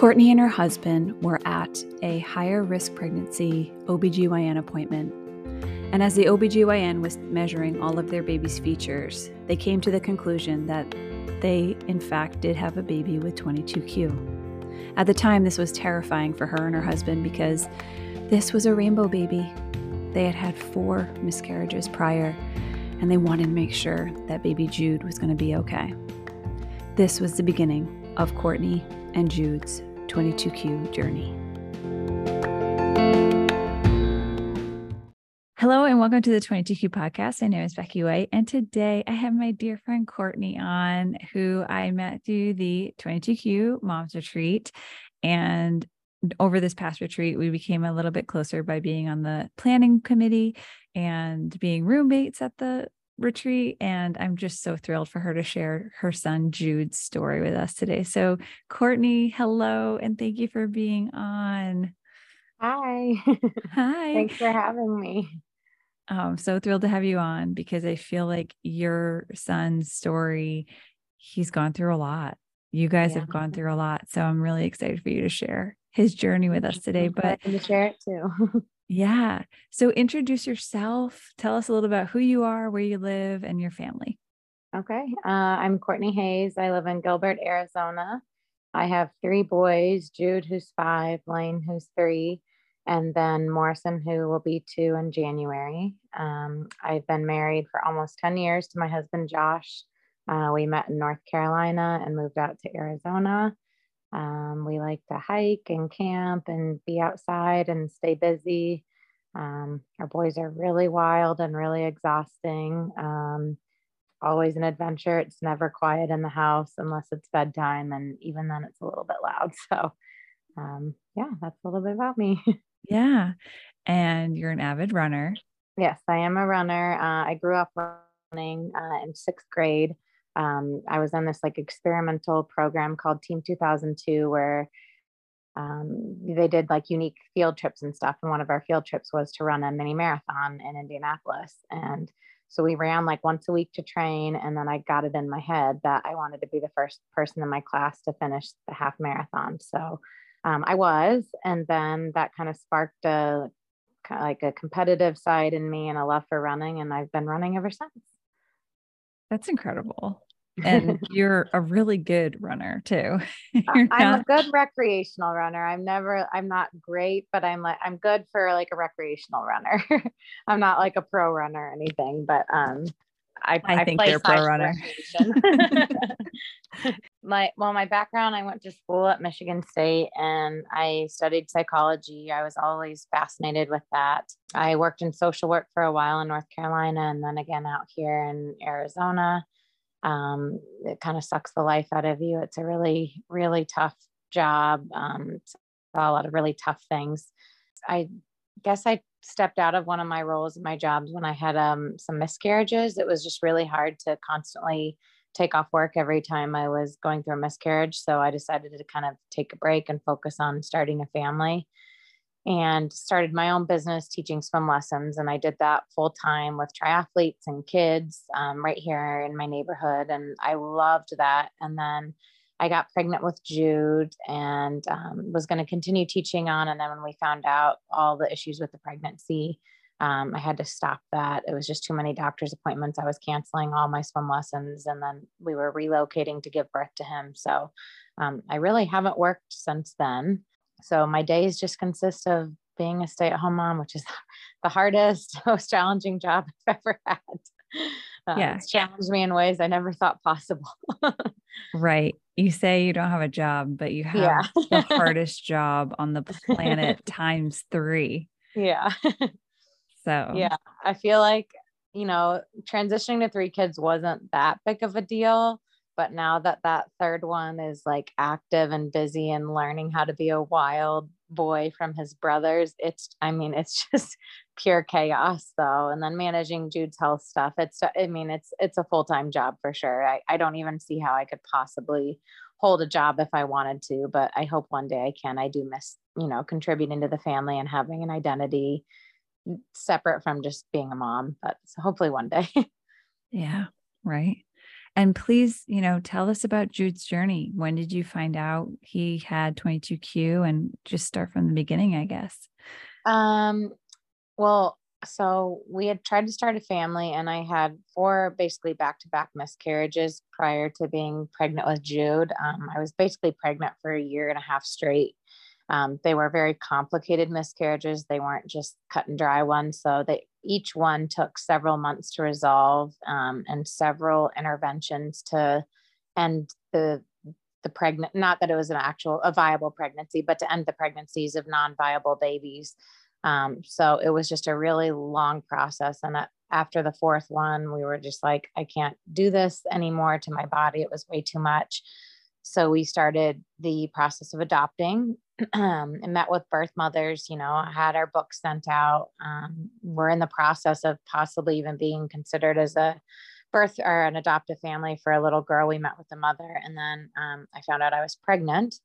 Courtney and her husband were at a higher risk pregnancy OBGYN appointment. And as the OBGYN was measuring all of their baby's features, they came to the conclusion that they, in fact, did have a baby with 22q. At the time, this was terrifying for her and her husband because this was a rainbow baby. They had had four miscarriages prior, and they wanted to make sure that baby Jude was going to be okay. This was the beginning of Courtney and Jude's 22Q journey. Hello and welcome to the 22Q podcast. My name is Becky White, and today I have my dear friend Courtney on, who I met through the 22Q Moms Retreat. And over this past retreat, we became a little bit closer by being on the planning committee and being roommates at the retreat. And I'm just so thrilled for her to share her son Jude's story with us today. So, Courtney, hello, and thank you for being on. Hi. Hi. Thanks for having me. I'm so thrilled to have you on because I feel like your son's story, he's gone through a lot. You guys yeah. have gone through a lot. So I'm really excited for you to share his journey with us today. But to share it too. Yeah. So introduce yourself. Tell us a little about who you are, where you live, and your family. Okay. Uh, I'm Courtney Hayes. I live in Gilbert, Arizona. I have three boys Jude, who's five, Lane, who's three, and then Morrison, who will be two in January. Um, I've been married for almost 10 years to my husband, Josh. Uh, we met in North Carolina and moved out to Arizona. Um, we like to hike and camp and be outside and stay busy. Um, our boys are really wild and really exhausting. Um, always an adventure. It's never quiet in the house unless it's bedtime. And even then, it's a little bit loud. So, um, yeah, that's a little bit about me. yeah. And you're an avid runner. Yes, I am a runner. Uh, I grew up running uh, in sixth grade um, I was on this like experimental program called Team 2002 where um, they did like unique field trips and stuff. And one of our field trips was to run a mini marathon in Indianapolis. And so we ran like once a week to train. And then I got it in my head that I wanted to be the first person in my class to finish the half marathon. So um, I was. And then that kind of sparked a like a competitive side in me and a love for running. And I've been running ever since. That's incredible. And you're a really good runner too. I'm not... a good recreational runner. I'm never, I'm not great, but I'm like, I'm good for like a recreational runner. I'm not like a pro runner or anything, but um, I, I, I think you're a pro runner. My well, my background, I went to school at Michigan State and I studied psychology. I was always fascinated with that. I worked in social work for a while in North Carolina and then again out here in Arizona. Um, it kind of sucks the life out of you. It's a really, really tough job. Um, a lot of really tough things. I guess I stepped out of one of my roles in my jobs when I had um, some miscarriages. It was just really hard to constantly take off work every time I was going through a miscarriage. So I decided to kind of take a break and focus on starting a family and started my own business teaching swim lessons. And I did that full time with triathletes and kids um, right here in my neighborhood. And I loved that. And then I got pregnant with Jude and um, was going to continue teaching on. And then when we found out all the issues with the pregnancy, um, I had to stop that. It was just too many doctor's appointments. I was canceling all my swim lessons, and then we were relocating to give birth to him. So um, I really haven't worked since then. So my days just consist of being a stay at home mom, which is the hardest, most challenging job I've ever had. Uh, yeah. It's challenged me in ways I never thought possible. right. You say you don't have a job, but you have yeah. the hardest job on the planet times three. Yeah. So, yeah, I feel like, you know, transitioning to three kids wasn't that big of a deal. But now that that third one is like active and busy and learning how to be a wild boy from his brothers, it's, I mean, it's just pure chaos though. And then managing Jude's health stuff, it's, I mean, it's, it's a full time job for sure. I, I don't even see how I could possibly hold a job if I wanted to, but I hope one day I can. I do miss, you know, contributing to the family and having an identity separate from just being a mom, but hopefully one day. yeah. Right. And please, you know, tell us about Jude's journey. When did you find out he had 22q and just start from the beginning, I guess. Um well, so we had tried to start a family and I had four basically back-to-back miscarriages prior to being pregnant with Jude. Um, I was basically pregnant for a year and a half straight. Um, they were very complicated miscarriages. They weren't just cut and dry ones. So they each one took several months to resolve um, and several interventions to end the the pregnant not that it was an actual a viable pregnancy but to end the pregnancies of non-viable babies um, so it was just a really long process and after the fourth one we were just like i can't do this anymore to my body it was way too much so we started the process of adopting um, and met with birth mothers, you know, had our book sent out. Um, we're in the process of possibly even being considered as a birth or an adoptive family for a little girl. We met with the mother, and then um, I found out I was pregnant.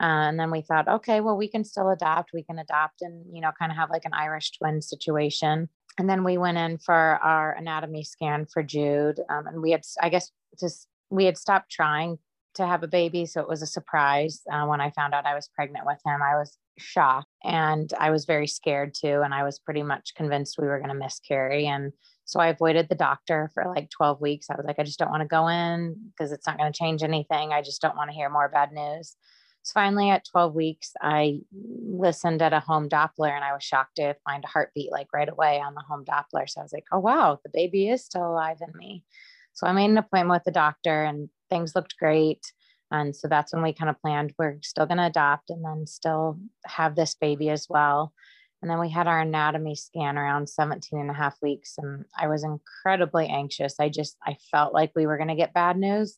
Uh, and then we thought, okay, well, we can still adopt. We can adopt and, you know, kind of have like an Irish twin situation. And then we went in for our anatomy scan for Jude. Um, and we had, I guess, just we had stopped trying to have a baby. So it was a surprise uh, when I found out I was pregnant with him. I was shocked and I was very scared too. And I was pretty much convinced we were going to miscarry. And so I avoided the doctor for like 12 weeks. I was like, I just don't want to go in because it's not going to change anything. I just don't want to hear more bad news. So finally, at 12 weeks, I listened at a home Doppler and I was shocked to find a heartbeat like right away on the home Doppler. So I was like, oh, wow, the baby is still alive in me. So I made an appointment with the doctor and things looked great. And so that's when we kind of planned we're still going to adopt and then still have this baby as well. And then we had our anatomy scan around 17 and a half weeks. And I was incredibly anxious. I just, I felt like we were going to get bad news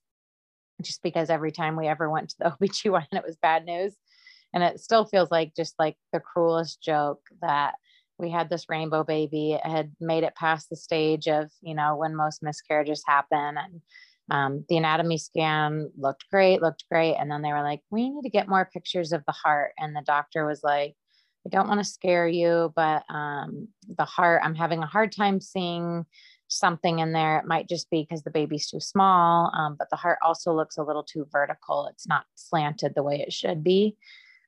just because every time we ever went to the OB/GYN, it was bad news. And it still feels like just like the cruelest joke that we had this rainbow baby it had made it past the stage of you know when most miscarriages happen and um, the anatomy scan looked great looked great and then they were like we need to get more pictures of the heart and the doctor was like i don't want to scare you but um, the heart i'm having a hard time seeing something in there it might just be because the baby's too small um, but the heart also looks a little too vertical it's not slanted the way it should be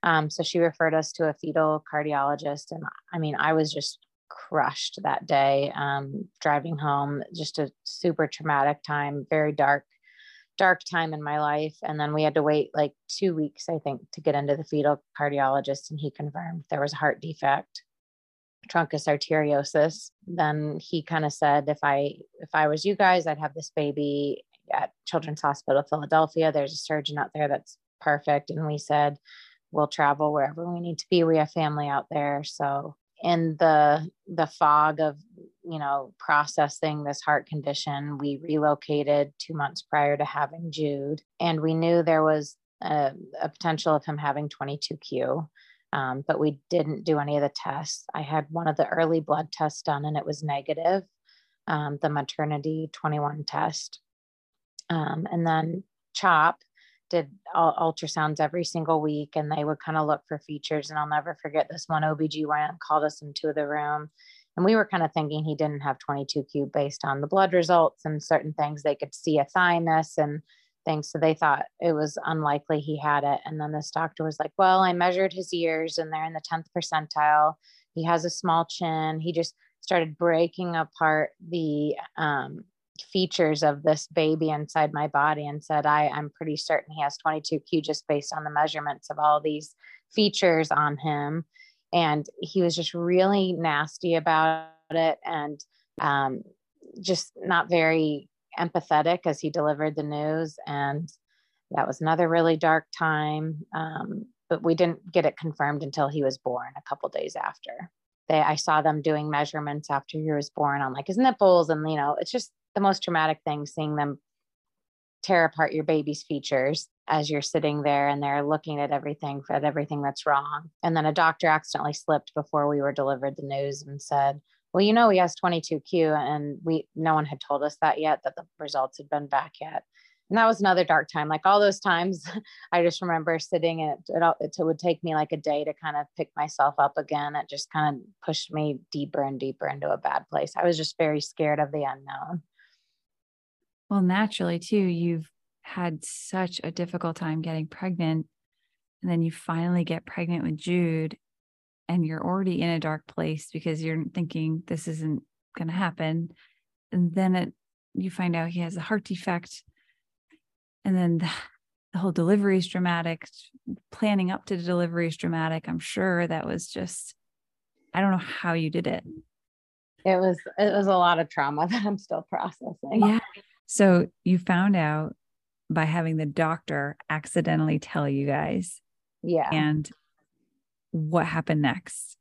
um, so she referred us to a fetal cardiologist. And I mean, I was just crushed that day um, driving home, just a super traumatic time, very dark, dark time in my life. And then we had to wait like two weeks, I think, to get into the fetal cardiologist. And he confirmed there was a heart defect truncus arteriosus then he kind of said if i if i was you guys i'd have this baby at children's hospital philadelphia there's a surgeon out there that's perfect and we said we'll travel wherever we need to be. We have family out there. So in the the fog of you know processing this heart condition we relocated two months prior to having jude and we knew there was a, a potential of him having 22q um, but we didn't do any of the tests i had one of the early blood tests done and it was negative um, the MaterniT21 test um, and then CHOP did ultrasounds every single week and they would kind of look for features. And I'll never forget this one OBGYN called us into the room and we were kind of thinking he didn't have 22Q based on the blood results and certain things they could see a thymus and things. So they thought it was unlikely he had it. And then this doctor was like, Well, I measured his ears and they're in the 10th percentile. He has a small chin. He just started breaking apart the um, features of this baby inside my body and said, I, I'm pretty certain he has 22Q just based on the measurements of all these features on him. And he was just really nasty about it and um, just not very empathetic as he delivered the news. And that was another really dark time. Um, but we didn't get it confirmed until he was born a couple days after. They, I saw them doing measurements after he was born on like his nipples, and you know, it's just the most traumatic thing seeing them tear apart your baby's features as you're sitting there and they're looking at everything at everything that's wrong. And then a doctor accidentally slipped before we were delivered the news and said well you know he has 22q and we no one had told us that yet that the results had been back yet. And that was another dark time. Like all those times i just remember sitting it, it, it would take me like a day to kind of pick myself up again. It just kind of pushed me deeper and deeper into a bad place. I was just very scared of the unknown Well, naturally, too, you've had such a difficult time getting pregnant. And then you finally get pregnant with Jude, and you're already in a dark place because you're thinking this isn't going to happen. And then it, you find out he has a heart defect. And then the, the whole delivery is dramatic. Planning up to the delivery is dramatic. I'm sure that was just, I don't know how you did it. It was it was a lot of trauma that I'm still processing. Yeah. So you found out by having the doctor accidentally tell you guys. Yeah. And what happened next?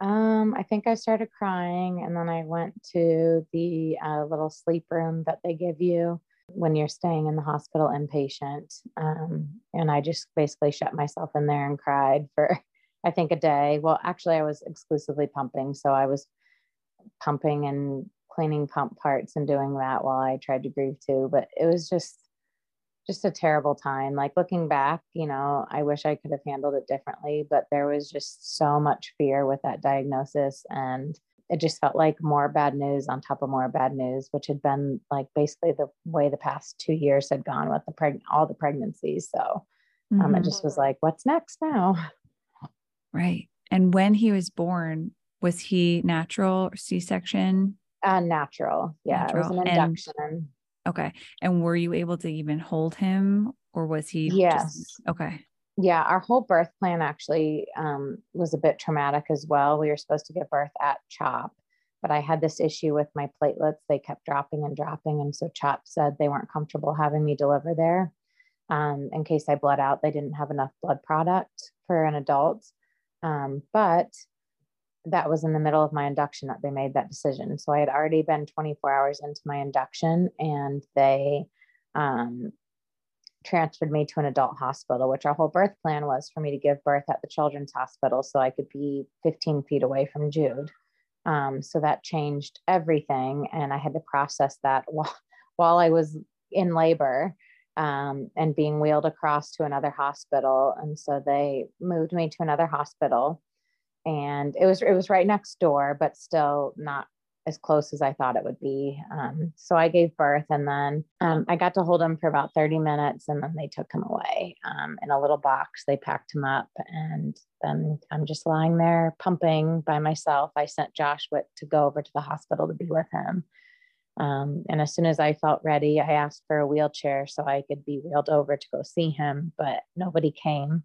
Um, I think I started crying, and then I went to the uh, little sleep room that they give you when you're staying in the hospital inpatient. Um, and I just basically shut myself in there and cried for, I think, a day. Well, actually, I was exclusively pumping, so I was pumping and cleaning pump parts and doing that while I tried to grieve too. But it was just just a terrible time. Like looking back, you know, I wish I could have handled it differently, but there was just so much fear with that diagnosis and it just felt like more bad news on top of more bad news, which had been like basically the way the past two years had gone with the preg all the pregnancies. So um, mm-hmm. it just was like, what's next now? Right. And when he was born, was he natural or C-section? Uh, natural. Yeah, natural. it was an induction. And, okay. And were you able to even hold him or was he? Yes. Just, okay. Yeah, our whole birth plan actually um, was a bit traumatic as well. We were supposed to give birth at CHOP, but I had this issue with my platelets. They kept dropping and dropping. And so CHOP said they weren't comfortable having me deliver there. Um, in case I bled out, they didn't have enough blood product for an adult. Um, but that was in the middle of my induction that they made that decision. So I had already been 24 hours into my induction and they um, transferred me to an adult hospital, which our whole birth plan was for me to give birth at the children's hospital so I could be 15 feet away from Jude. Um, so that changed everything. And I had to process that while, while I was in labor um, and being wheeled across to another hospital. And so they moved me to another hospital and it was it was right next door, but still not as close as I thought it would be. Um, so I gave birth, and then um, I got to hold him for about 30 minutes, and then they took him away um, in a little box. They packed him up, and then I'm just lying there pumping by myself. I sent Josh to go over to the hospital to be with him. Um, and as soon as I felt ready, I asked for a wheelchair so I could be wheeled over to go see him, but nobody came.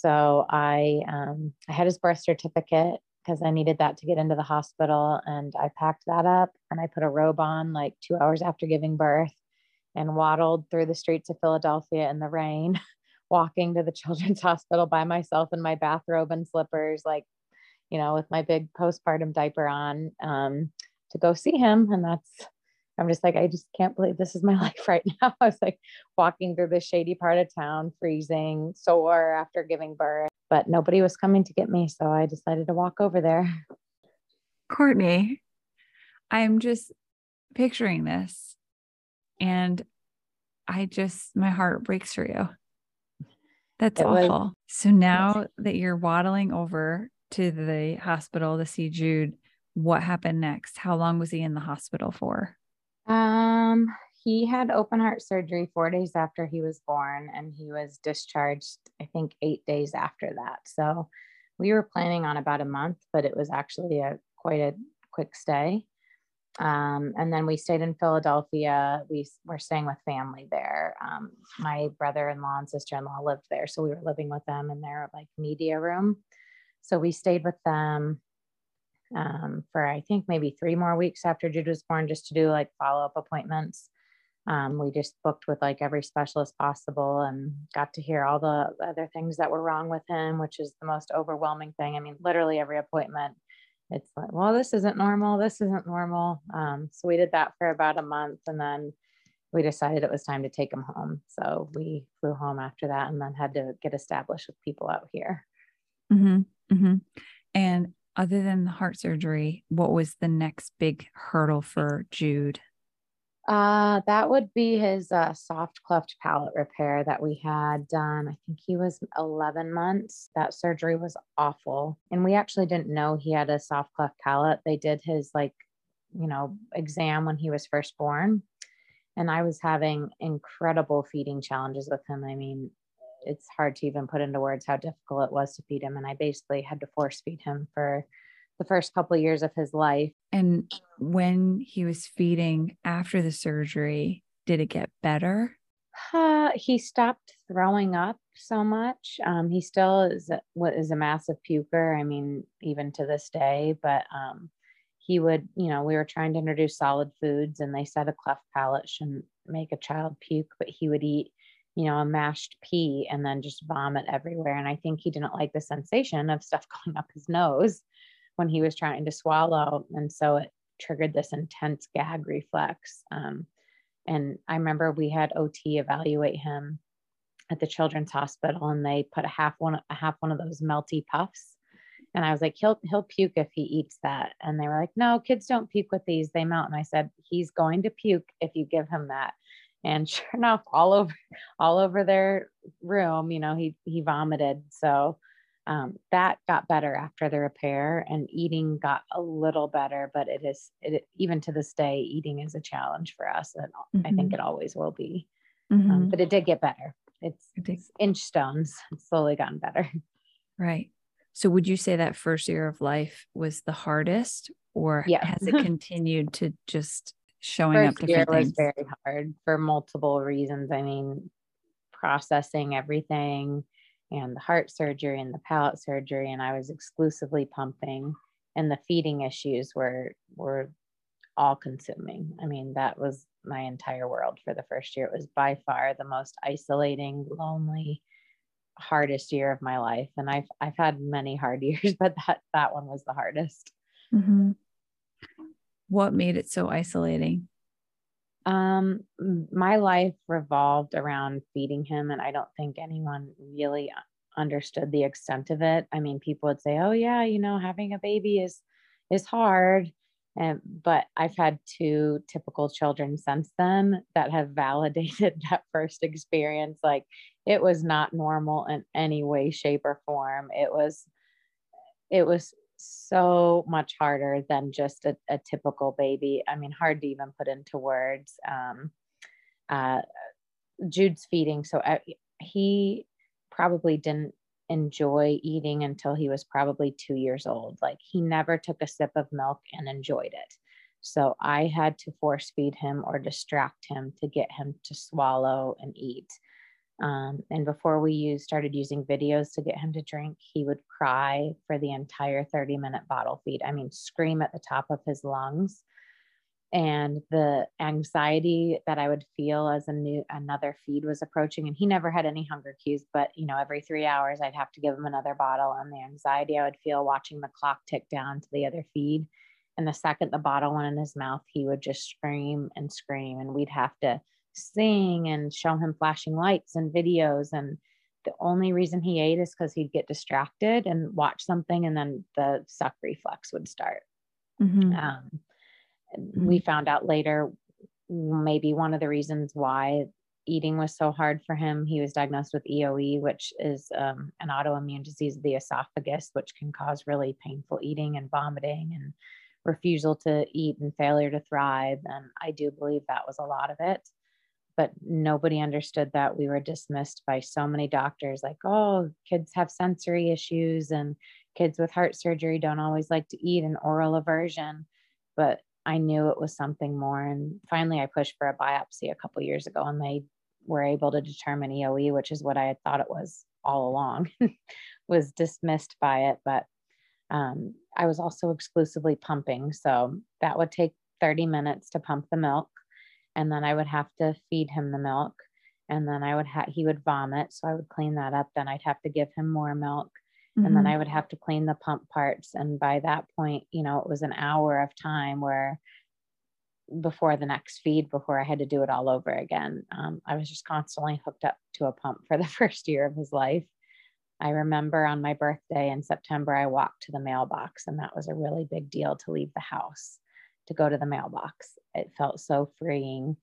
So I um, I had his birth certificate because I needed that to get into the hospital, and I packed that up and I put a robe on like two hours after giving birth, and waddled through the streets of Philadelphia in the rain, walking to the children's hospital by myself in my bathrobe and slippers, like you know, with my big postpartum diaper on um, to go see him, and that's I'm just like, I just can't believe this is my life right now. I was like walking through the shady part of town, freezing, sore after giving birth, but nobody was coming to get me. So I decided to walk over there. Courtney, I'm just picturing this and I just, my heart breaks for you. That's it awful. Was, so now that you're waddling over to the hospital to see Jude, what happened next? How long was he in the hospital for? Um, he had open heart surgery four days after he was born, and he was discharged, I think, eight days after that. So we were planning on about a month, but it was actually a quite a quick stay. Um, and then we stayed in Philadelphia. We were staying with family there. Um, my brother-in-law and sister-in-law lived there, so we were living with them in their like media room. So we stayed with them um, for I think maybe three more weeks after Jude was born, just to do like follow up appointments. Um, we just booked with like every specialist possible and got to hear all the other things that were wrong with him, which is the most overwhelming thing. I mean, literally every appointment, it's like, well, this isn't normal. This isn't normal. Um, so we did that for about a month and then we decided it was time to take him home. So we flew home after that and then had to get established with people out here. Mm-hmm. Mm-hmm. And other than the heart surgery, what was the next big hurdle for Jude? Uh, that would be his uh, soft cleft palate repair that we had done. I think he was 11 months. That surgery was awful. And we actually didn't know he had a soft cleft palate. They did his, like, you know, exam when he was first born. and I was having incredible feeding challenges with him. I mean, it's hard to even put into words how difficult it was to feed him. And I basically had to force feed him for the first couple of years of his life. And when he was feeding after the surgery, did it get better? Uh, he stopped throwing up so much. Um, he still is what is a massive puker. I mean, even to this day, but um, he would, you know, we were trying to introduce solid foods, and they said a cleft palate shouldn't make a child puke, but he would eat, you know, a mashed pea and then just vomit everywhere. And I think he didn't like the sensation of stuff going up his nose when he was trying to swallow, and so it triggered this intense gag reflex. Um, and I remember we had OT evaluate him at the children's hospital and they put a half one a half one of those melty puffs and I was like, he'll he'll puke if he eats that. And they were like, no, kids don't puke with these. They melt. And I said, he's going to puke if you give him that. And sure enough, all over all over their room, you know, he he vomited. So um, that got better after the repair and eating got a little better, but it is it even to this day, eating is a challenge for us. And mm-hmm. I think mm-hmm. it always will be. Um, mm-hmm. Um, but it did get better. It's, it's inch stones. It's slowly gotten better. Right. So would you say that first year of life was the hardest or yeah. has it continued to just showing first up year things? was very hard for multiple reasons. I mean, processing everything and the heart surgery and the palate surgery and I was exclusively pumping and the feeding issues were were all consuming. I mean, that was my entire world for the first year. It was by far the most isolating, lonely, hardest year of my life and i've i've had many hard years but that that one was the hardest mm-hmm. What made it so isolating? Um my life revolved around feeding him and i don't think anyone really understood the extent of it. I mean people would say oh yeah you know having a baby is is hard and but i've had two typical children since then that have validated that first experience. Like it was not normal in any way shape or form. It was it was so much harder than just a, a typical baby. I mean hard to even put into words um, uh, jude's feeding. So I, uh, he probably didn't enjoy eating until he was probably two years old. Like he never took a sip of milk and enjoyed it. So i had to force feed him or distract him to get him to swallow and eat um, and before we use, started using videos to get him to drink, he would cry for the entire 30 minute bottle feed. I mean, scream at the top of his lungs. And the anxiety that I would feel as a new another feed was approaching, and he never had any hunger cues, but you know, every three hours I'd have to give him another bottle, and the anxiety I would feel watching the clock tick down to the other feed. And the second the bottle went in his mouth, he would just scream and scream, and we'd have to sing and show him flashing lights and videos and the only reason he ate is because he'd get distracted and watch something and then the suck reflex would start mm-hmm. um, mm-hmm. we found out later maybe one of the reasons why eating was so hard for him he was diagnosed with EoE which is um, an autoimmune disease of the esophagus which can cause really painful eating and vomiting and refusal to eat and failure to thrive and i do believe that was a lot of it but nobody understood that. We were dismissed by so many doctors like oh kids have sensory issues and kids with heart surgery don't always like to eat an oral aversion but i knew it was something more and finally i pushed for a biopsy a couple years ago and they were able to determine EoE which is what i had thought it was all along was dismissed by it but um, i was also exclusively pumping so that would take 30 minutes to pump the milk and then I would have to feed him the milk and then I would have he would vomit so I would clean that up then I'd have to give him more milk mm-hmm. and then mm-hmm. I would have to clean the pump parts and by that point you know it was an hour of time where before the next feed before I had to do it all over again um, I was just constantly hooked up to a pump for the first year of his life I remember on my birthday in September I walked to the mailbox and that was a really big deal to leave the house to go to the mailbox. It felt so freeing.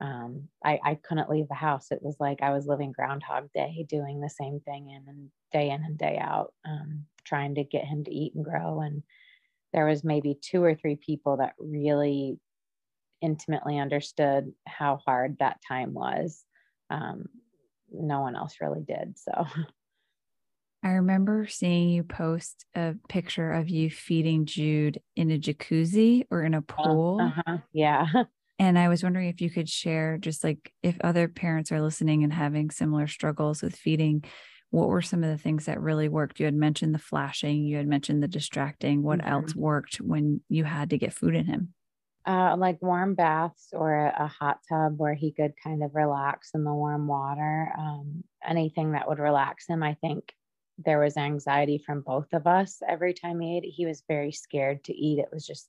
Um, I, I couldn't leave the house. It was like I was living Groundhog Day, doing the same thing in and day in and day out, um, trying to get him to eat and grow. And there was maybe two or three people that really intimately understood how hard that time was. Um, no one else really did. So I remember seeing you post a picture of you feeding Jude in a jacuzzi or in a uh, pool. Uh-huh. Yeah. And I was wondering if you could share just like if other parents are listening and having similar struggles with feeding, what were some of the things that really worked? You had mentioned the flashing, you had mentioned the distracting. What mm-hmm. else worked when you had to get food in him? Uh, like warm baths or a, a, hot tub where he could kind of relax in the warm water. Um, anything that would relax him. I think there was anxiety from both of us every time he ate. He was very scared to eat. It was just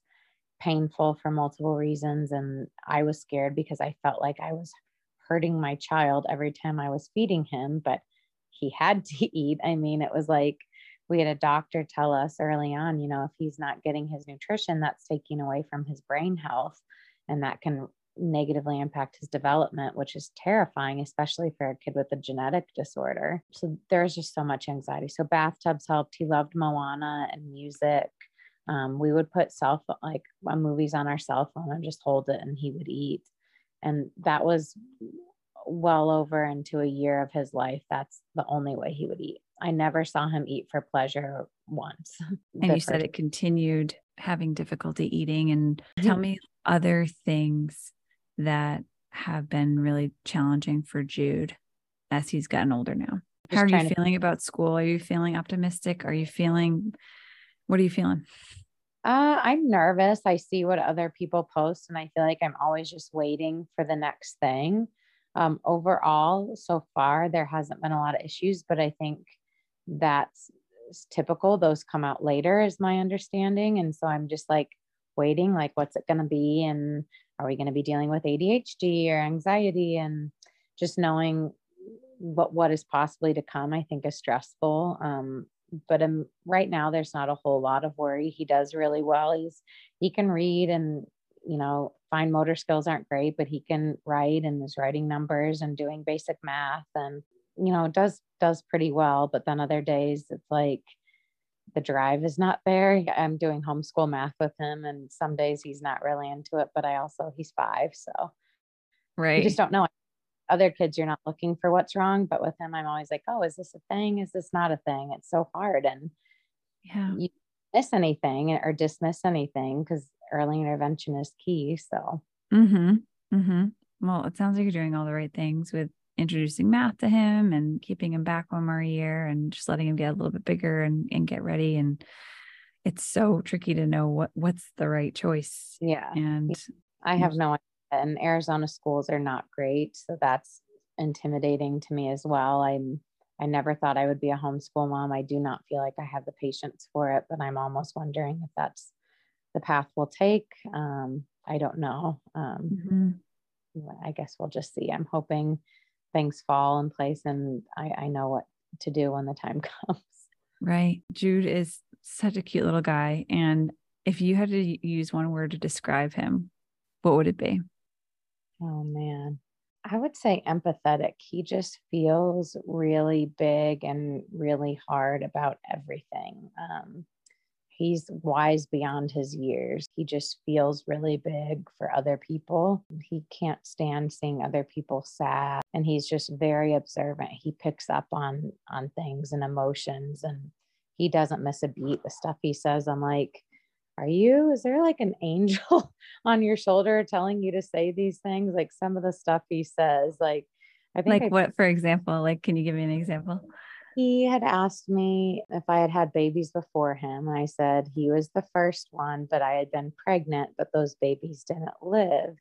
painful for multiple reasons. And I was scared because I felt like I was hurting my child every time I was feeding him, but he had to eat. I mean, it was like, we had a doctor tell us early on, you know, if he's not getting his nutrition, that's taking away from his brain health. And that can negatively impact his development, which is terrifying, especially for a kid with a genetic disorder. So there's just so much anxiety. So bathtubs helped. He loved Moana and music. Um, we would put cell phone, like uh, movies on our cell phone and just hold it and he would eat. And that was well over into a year of his life. That's the only way he would eat. I never saw him eat for pleasure once. And you said it continued having difficulty eating. And tell mm-hmm. me other things that have been really challenging for Jude as he's gotten older now. How are you feeling to... about school? Are you feeling optimistic? Are you feeling, what are you feeling? Uh, I'm nervous. I see what other people post, and I feel like I'm always just waiting for the next thing. Um, overall, so far, there hasn't been a lot of issues, but I think that's typical. Those come out later, is my understanding. And so I'm just like waiting, like, what's it going to be? And are we going to be dealing with ADHD or anxiety? And just knowing what what is possibly to come, I think is stressful. Um, but um, right now, there's not a whole lot of worry. He does really well. He's he can read and you know fine motor skills aren't great but he can write and is writing numbers and doing basic math and you know does does pretty well but then other days it's like the drive is not there i'm doing homeschool math with him and some days he's not really into it but i also he's five so right you just don't know other kids you're not looking for what's wrong but with him i'm always like oh is this a thing is this not a thing it's so hard and yeah you miss anything or dismiss anything because early intervention is key. So, mm-hmm. Mm-hmm. well, it sounds like you're doing all the right things with introducing math to him and keeping him back one more year and just letting him get a little bit bigger and, and get ready. And it's so tricky to know what what's the right choice. Yeah. And I have no idea. And Arizona schools are not great. So that's intimidating to me as well. I'm I never thought I would be a homeschool mom. I do not feel like I have the patience for it, but I'm almost wondering if that's the path we'll take. Um, I don't know. Um, mm-hmm. I guess we'll just see. I'm hoping things fall in place and I, I know what to do when the time comes. Right. Jude is such a cute little guy. And if you had to use one word to describe him, what would it be? Oh, man. I would say empathetic. He just feels really big and really hard about everything. Um, He's wise beyond his years. He just feels really big for other people. He can't stand seeing other people sad and he's just very observant. He picks up on on things and emotions and he doesn't miss a beat. The stuff he says, I'm like, are you is there like an angel on your shoulder telling you to say these things like some of the stuff he says like i think like I, what for example like can you give me an example he had asked me if I had had babies before him. I said he was the first one, but I had been pregnant, but those babies didn't live.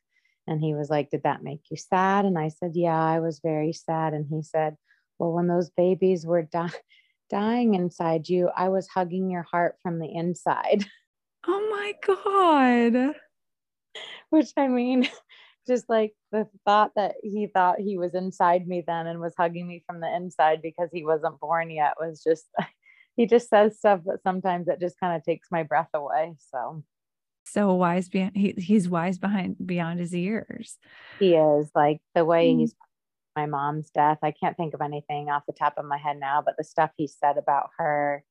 And he was like, Did that make you sad? And I said, Yeah, I was very sad. And he said, Well, when those babies were di- dying inside you, I was hugging your heart from the inside. Oh my God. Which I mean, just like the thought that he thought he was inside me then and was hugging me from the inside because he wasn't born yet was just he just says stuff that sometimes it just kind of takes my breath away so. So wise beyond he, he's wise behind beyond his years he is like the way mm. he's my mom's death. I can't think of anything off the top of my head now but the stuff he said about her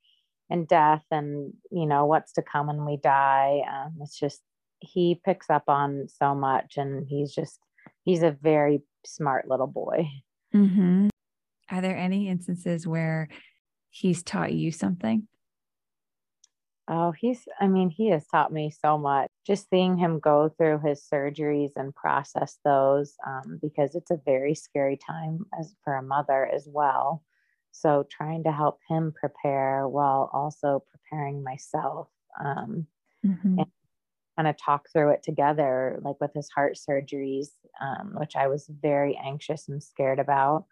and death and you know what's to come when we die um, it's just he picks up on so much and he's just he's a very smart little boy. Mm-hmm. Are there any instances where he's taught you something? Oh, he's, I mean, he has taught me so much. Just seeing him go through his surgeries and process those, um, because it's a very scary time as for a mother as well. So trying to help him prepare while also preparing myself um, mm-hmm. and kind of talk through it together, like with his heart surgeries, um, which I was very anxious and scared about.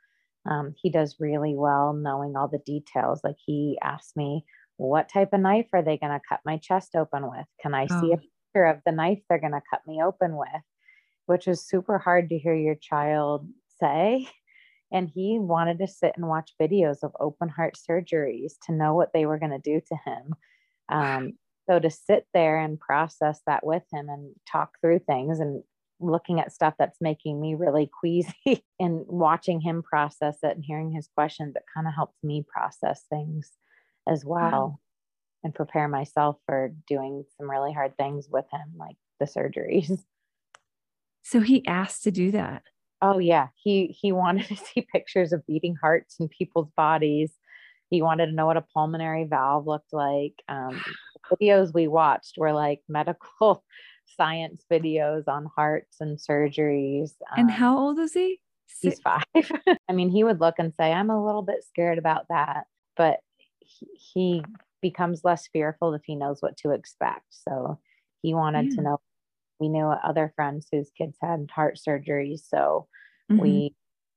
Um, he does really well knowing all the details. Like he asked me, what type of knife are they going to cut my chest open with? Can I oh. see a oh. picture of the knife they're going to cut me open with? Which is super hard to hear your child say. And he wanted to sit and watch videos of open heart surgeries to know what they were going to do to him. Um, so to sit there and process that with him and talk through things and looking at stuff that's making me really queasy and watching him process it and hearing his questions, it kind of helps me process things as well wow. and prepare myself for doing some really hard things with him, like the surgeries. So he asked to do that. Oh yeah, he he wanted to see pictures of beating hearts in people's bodies. He wanted to know what a pulmonary valve looked like. Um, videos we watched were like medical science videos on hearts and surgeries. Um, and how old is he? He's five. I mean, he would look and say, I'm a little bit scared about that. But he, he becomes less fearful if he knows what to expect. So he wanted yeah. to know. We knew other friends whose kids had heart surgery. So mm-hmm. we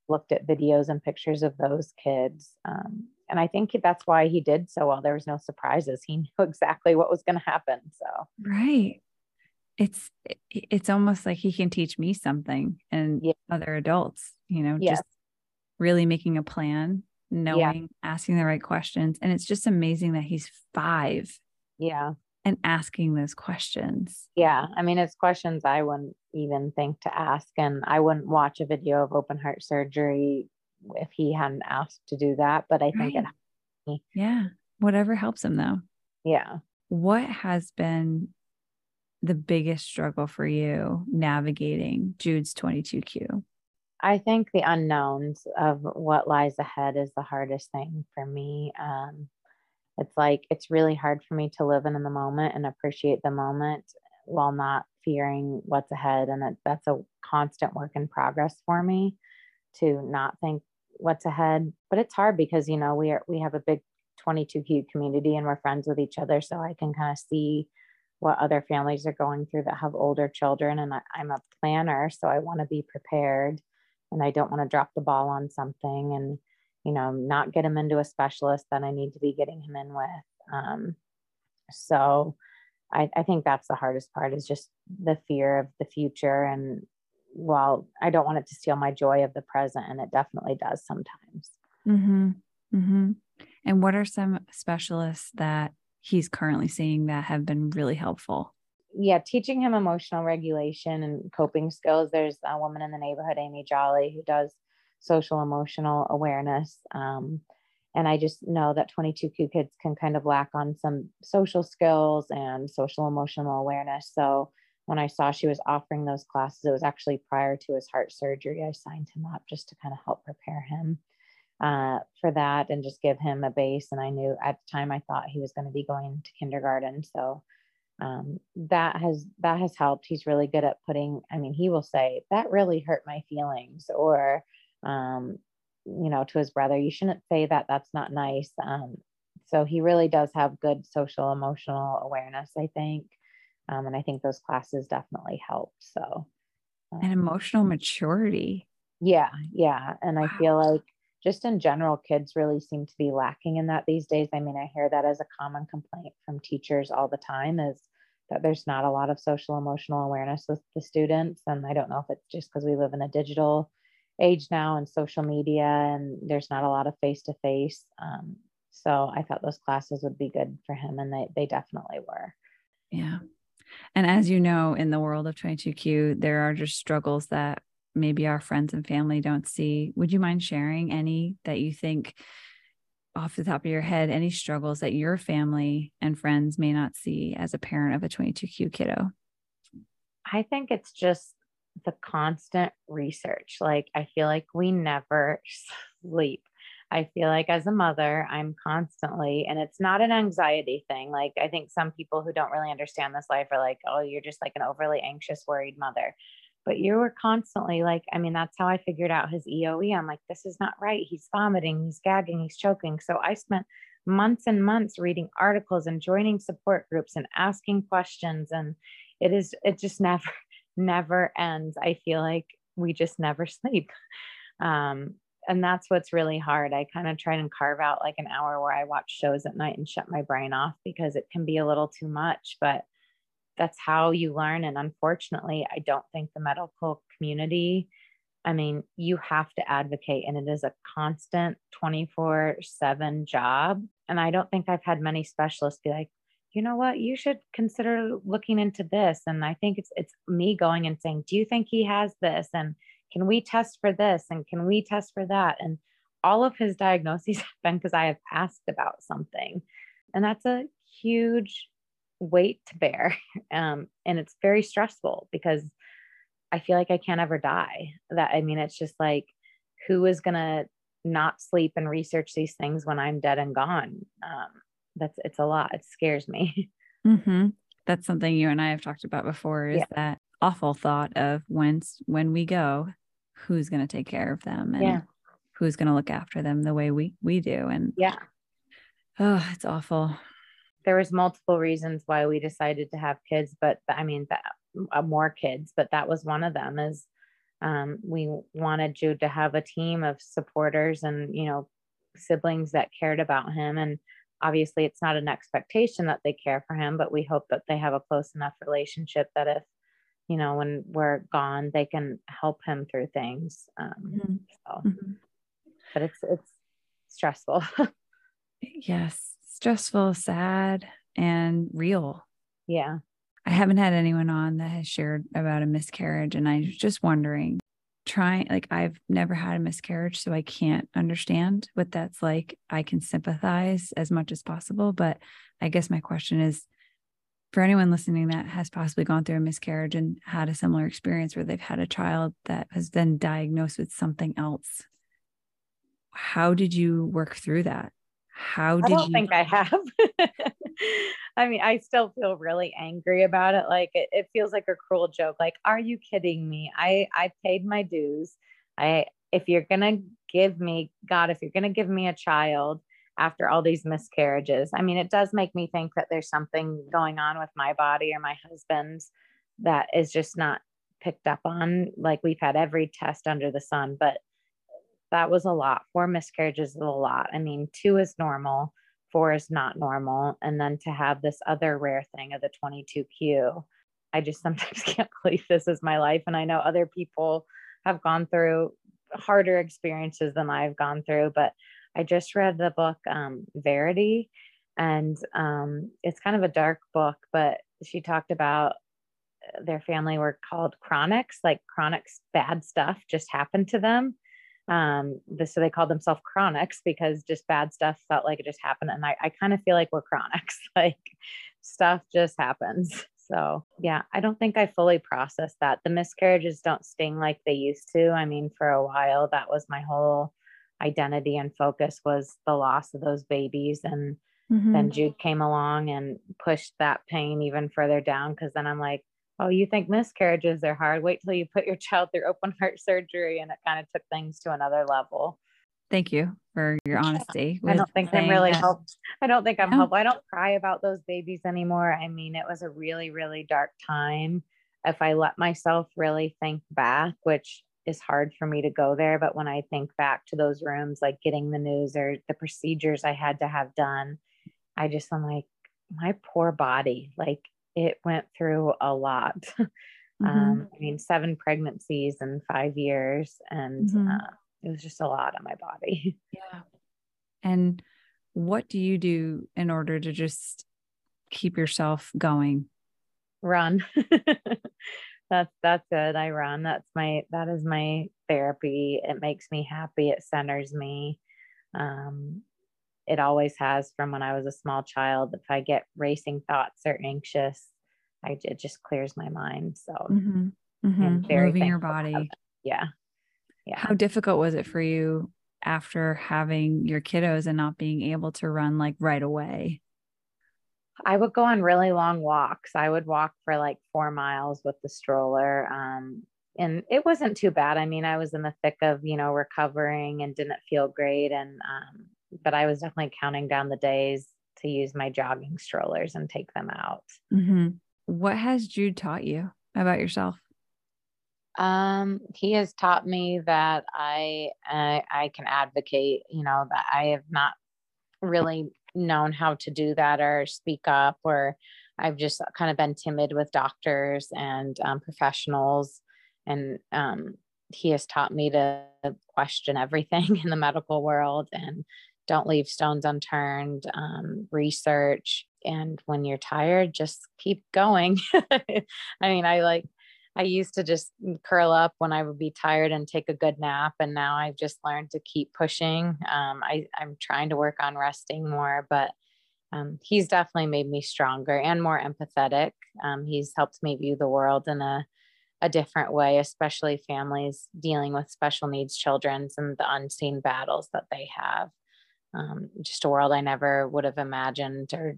looked at videos and pictures of those kids. Um, and I think that's why he did so well. There was no surprises. He knew exactly what was going to happen. So, right it's it's almost like he can teach me something and yeah. other adults you know yes. just really making a plan knowing yeah. asking the right questions and it's just amazing that he's five yeah and asking those questions yeah i mean it's questions i wouldn't even think to ask and i wouldn't watch a video of open heart surgery if he hadn't asked to do that but i think right. it yeah whatever helps him though yeah what has been the biggest struggle for you navigating Jude's 22Q? I think the unknowns of what lies ahead is the hardest thing for me. Um, it's like it's really hard for me to live in the moment and appreciate the moment while not fearing what's ahead. And it, that's a constant work in progress for me to not think what's ahead. But it's hard because you know we are we have a big 22Q community and we're friends with each other, so I can kind of see what other families are going through that have older children. And I, am a planner, so I want to be prepared and I don't want to drop the ball on something and, you know, not get him into a specialist that I need to be getting him in with. Um, so I, I think that's the hardest part is just the fear of the future. And while I don't want it to steal my joy of the present, and it definitely does sometimes. Mm-hmm. Mm-hmm. And what are some specialists that he's currently seeing that have been really helpful? Yeah, teaching him emotional regulation and coping skills. There's a woman in the neighborhood, Amy Jolly, who does social emotional awareness. Um, and I just know that 22Q kids can kind of lack on some social skills and social emotional awareness. So when I saw she was offering those classes, it was actually prior to his heart surgery. I signed him up just to kind of help prepare him uh, for that and just give him a base. And I knew at the time I thought he was going to be going to kindergarten. So um, that has that has helped. He's really good at putting. I mean, he will say that really hurt my feelings, or um, you know, to his brother, you shouldn't say that. That's not nice. Um, so he really does have good social emotional awareness, I think. Um, and I think those classes definitely helped. So, um, and emotional maturity. Yeah, yeah. And wow. I feel like just in general, kids really seem to be lacking in that these days. I mean, I hear that as a common complaint from teachers all the time is that there's not a lot of social emotional awareness with the students. And I don't know if it's just because we live in a digital age now and social media and there's not a lot of face to face. So I thought those classes would be good for him and they, they definitely were. Yeah. And as you know, in the world of 22Q, there are just struggles that maybe our friends and family don't see. Would you mind sharing any that you think off the top of your head, any struggles that your family and friends may not see as a parent of a 22Q kiddo? I think it's just the constant research. Like, I feel like we never sleep. I feel like as a mother, I'm constantly, and it's not an anxiety thing. Like, I think some people who don't really understand this life are like, oh, you're just like an overly anxious, worried mother. But you were constantly like, I mean, that's how I figured out his EoE. I'm like, this is not right. He's vomiting, he's gagging, he's choking. So I spent months and months reading articles and joining support groups and asking questions. And it is, it just never, never ends. I feel like we just never sleep. Um, and that's what's really hard. I kind of try and carve out like an hour where I watch shows at night and shut my brain off because it can be a little too much, but that's how you learn. And unfortunately, I don't think the medical community, I mean, you have to advocate, and it is a constant 24 7 job. And I don't think I've had many specialists be like, you know what, you should consider looking into this. And I think it's it's me going and saying, do you think he has this? And can we test for this? And can we test for that? And all of his diagnoses have been because I have asked about something. And that's a huge weight to bear. Um, and it's very stressful because I feel like I can't ever die. That I mean, it's just like, who is gonna not sleep and research these things when I'm dead and gone? Um, that's it's a lot. It scares me. Mm-hmm. That's something you and I have talked about before. Is yeah. that awful thought of when when we go, who's going to take care of them and yeah. who's going to look after them the way we we do? And yeah, oh, it's awful. There was multiple reasons why we decided to have kids, but I mean that uh, more kids, but that was one of them. Is um, we wanted Jude to have a team of supporters and you know siblings that cared about him and obviously it's not an expectation that they care for him but we hope that they have a close enough relationship that if you know when we're gone they can help him through things um, mm-hmm. so mm-hmm. but it's it's stressful yes stressful sad and real yeah i haven't had anyone on that has shared about a miscarriage and i was just wondering trying like I've never had a miscarriage so I can't understand what that's like. I can sympathize as much as possible, but I guess my question is for anyone listening that has possibly gone through a miscarriage and had a similar experience where they've had a child that has been diagnosed with something else. How did you work through that? How did I don't you think I have. I mean, I still feel really angry about it. Like it, it feels like a cruel joke. Like, are you kidding me? I I paid my dues. I if you're gonna give me God, if you're gonna give me a child after all these miscarriages, I mean, it does make me think that there's something going on with my body or my husband's that is just not picked up on. Like we've had every test under the sun, but that was a lot. Four miscarriages is a lot. I mean, two is normal, four is not normal. And then to have this other rare thing of the 22q, I just sometimes can't believe this is my life. And I know other people have gone through harder experiences than I've gone through, but I just read the book um, Verity, and um, it's kind of a dark book, but she talked about uh, their family were called chronics, like chronics, bad stuff just happened to them. Um so they called themselves chronics because just bad stuff felt like it just happened and i, I kind of feel like we're chronics like stuff just happens. So yeah i don't think i fully processed that. The miscarriages don't sting like they used to. I mean for a while that was my whole identity and focus was the loss of those babies and mm-hmm. then jude came along and pushed that pain even further down because then i'm like oh, you think miscarriages are hard? Wait till you put your child through open heart surgery. And it kind of took things to another level. Thank you for your honesty. I don't think I'm really helped. I don't think I'm no. helpful. I don't cry about those babies anymore. I mean, it was a really, really dark time. If I let myself really think back, which is hard for me to go there, but when I think back to those rooms, like getting the news or the procedures I had to have done, I just, I'm like, my poor body. Like it went through a lot. Mm-hmm. Um, I mean, seven pregnancies in five years, and mm-hmm. uh, it was just a lot on my body. Yeah. And what do you do in order to just keep yourself going? Run. that's that's it. I run. That's my that is my therapy. It makes me happy. It centers me. Um, it always has from when I was a small child. If I get racing thoughts or anxious, I it just clears my mind. So mm-hmm. Mm-hmm. moving your body. Yeah. Yeah. How difficult was it for you after having your kiddos and not being able to run like right away? I would go on really long walks. I would walk for like four miles with the stroller. Um, and it wasn't too bad. I mean, I was in the thick of, you know, recovering and didn't feel great. And, um, but I was definitely counting down the days to use my jogging strollers and take them out. Mm-hmm. What has Jude taught you about yourself? Um, he has taught me that I, I I can advocate. You know that I have not really known how to do that or speak up, or I've just kind of been timid with doctors and um, professionals, and um, he has taught me to question everything in the medical world and don't leave stones unturned. Um, research, and when you're tired, just keep going. I mean, I like I used to just curl up when I would be tired and take a good nap. And now I've just learned to keep pushing. Um, I, I'm trying to work on resting more, but um, he's definitely made me stronger and more empathetic. Um, he's helped me view the world in a, a different way, especially families dealing with special needs children and the unseen battles that they have. Um, just a world I never would have imagined or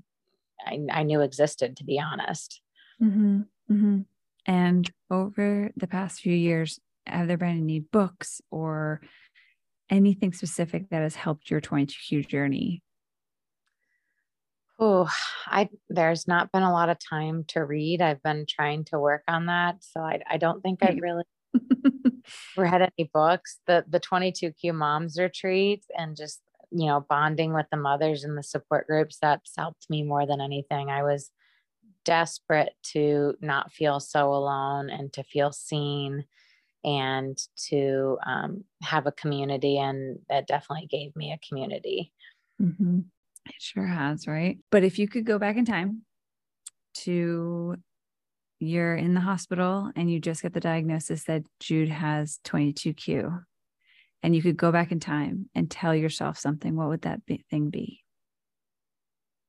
I, I knew existed, to be honest. Mm-hmm. Mm-hmm. And over the past few years, have there been any books or anything specific that has helped your 22Q journey? Oh, I there's not been a lot of time to read. I've been trying to work on that. So I, I don't think I've really read any books. The the 22Q moms retreat and just you know bonding with the mothers and the support groups that's helped me more than anything. I was desperate to not feel so alone and to feel seen and to um, have a community. And that definitely gave me a community. Mm-hmm. It sure has, right? But if you could go back in time to you're in the hospital and you just get the diagnosis that Jude has 22Q, and you could go back in time and tell yourself something, what would that be, thing be?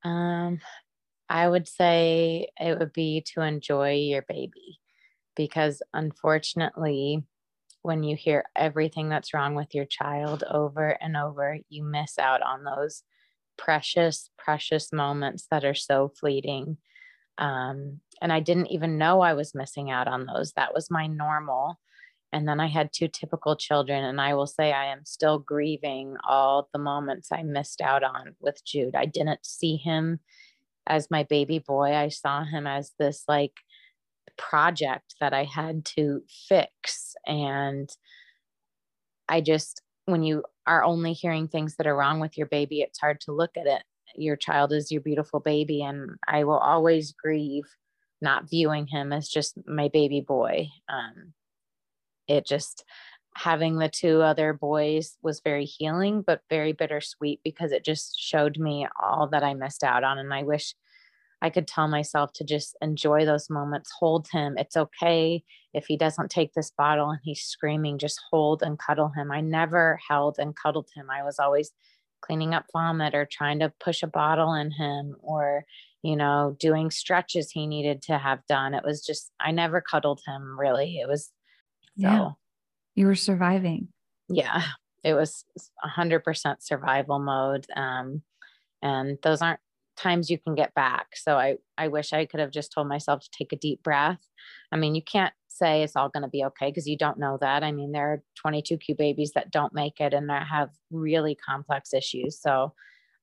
Um, I would say it would be to enjoy your baby because unfortunately, when you hear everything that's wrong with your child over and over, you miss out on those precious, precious moments that are so fleeting. Um, and I didn't even know I was missing out on those. That was my normal. And then I had two typical children, and I will say I am still grieving all the moments I missed out on with Jude. I didn't see him as my baby boy. I saw him as this like project that I had to fix. And I just, when you are only hearing things that are wrong with your baby, it's hard to look at it. Your child is your beautiful baby. And I will always grieve not viewing him as just my baby boy. Um, it just, having the two other boys was very healing, but very bittersweet because it just showed me all that I missed out on. And I wish I could tell myself to just enjoy those moments, hold him. It's okay if he doesn't take this bottle and he's screaming, just hold and cuddle him. I never held and cuddled him. I was always cleaning up vomit or trying to push a bottle in him or, you know, doing stretches he needed to have done. It was just, I never cuddled him really. It was, yeah. You were surviving. Yeah, it was 100% survival mode. Um, and those aren't times you can get back. So I, I wish I could have just told myself to take a deep breath. I mean, you can't say it's all going to be okay because you don't know that. I mean, there are 22Q babies that don't make it and that have really complex issues. So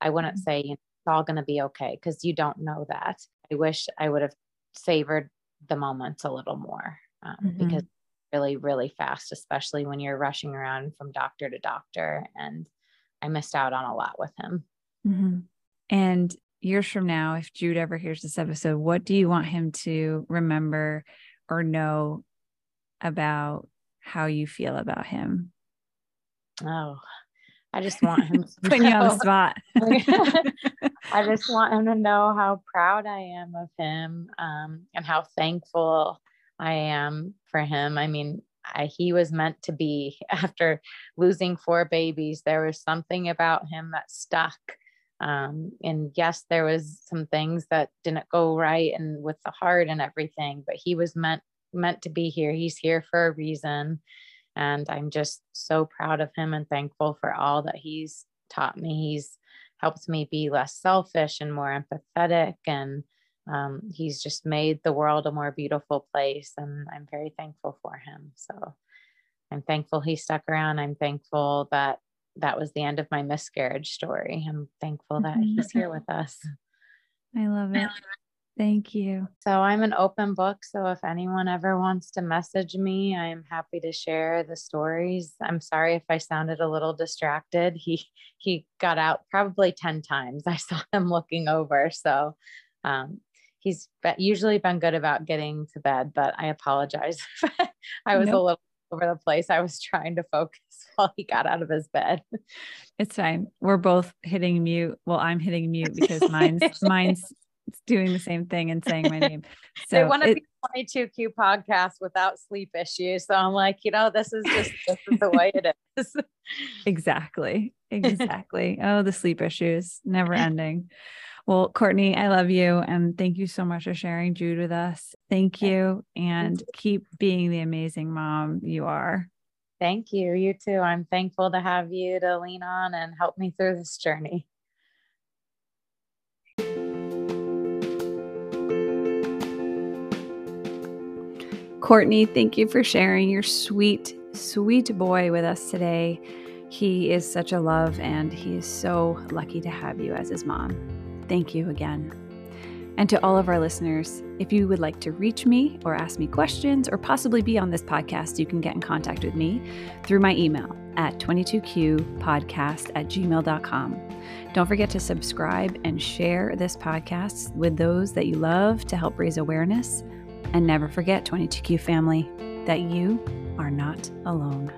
I wouldn't mm-hmm. say you know, it's all going to be okay because you don't know that. I wish I would have savored the moments a little more um, mm-hmm. because really, really fast, especially when you're rushing around from doctor to doctor. And I missed out on a lot with him. Mm-hmm. And years from now, if Jude ever hears this episode, what do you want him to remember or know about how you feel about him? Oh, I just want him to put you on the spot. I just want him to know how proud I am of him um, and how thankful I am for him. I mean, I, he was meant to be after losing four babies. There was something about him that stuck. Um, and yes, there was some things that didn't go right and with the heart and everything, but he was meant meant to be here. He's here for a reason. And I'm just so proud of him and thankful for all that he's taught me. He's helped me be less selfish and more empathetic. And um, he's just made the world a more beautiful place. And I'm very thankful for him. So I'm thankful he stuck around. I'm thankful that that was the end of my miscarriage story. I'm thankful that mm-hmm. he's here with us. I love it. Thank you. So I'm an open book. So if anyone ever wants to message me, I am happy to share the stories. I'm sorry if I sounded a little distracted. He he got out probably 10 times. I saw him looking over. So um, he's usually been good about getting to bed, but I apologize. I was nope. a little over the place. I was trying to focus while he got out of his bed. It's fine. We're both hitting mute. Well, I'm hitting mute because mine's mine's doing the same thing and saying my name. So they want to be 22Q podcast without sleep issues. So I'm like, you know, this is just this is the way it is. exactly. Exactly. oh, the sleep issues, never ending. Well, Courtney, I love you. And thank you so much for sharing Jude with us. Thank you. And keep being the amazing mom you are. Thank you. You too. I'm thankful to have you to lean on and help me through this journey. Courtney, thank you for sharing your sweet, sweet boy with us today. He is such a love, and he is so lucky to have you as his mom. Thank you again. And to all of our listeners, if you would like to reach me or ask me questions or possibly be on this podcast, you can get in contact with me through my email at 22qpodcast at gmail.com. Don't forget to subscribe and share this podcast with those that you love to help raise awareness. And never forget, 22Q family, that you are not alone.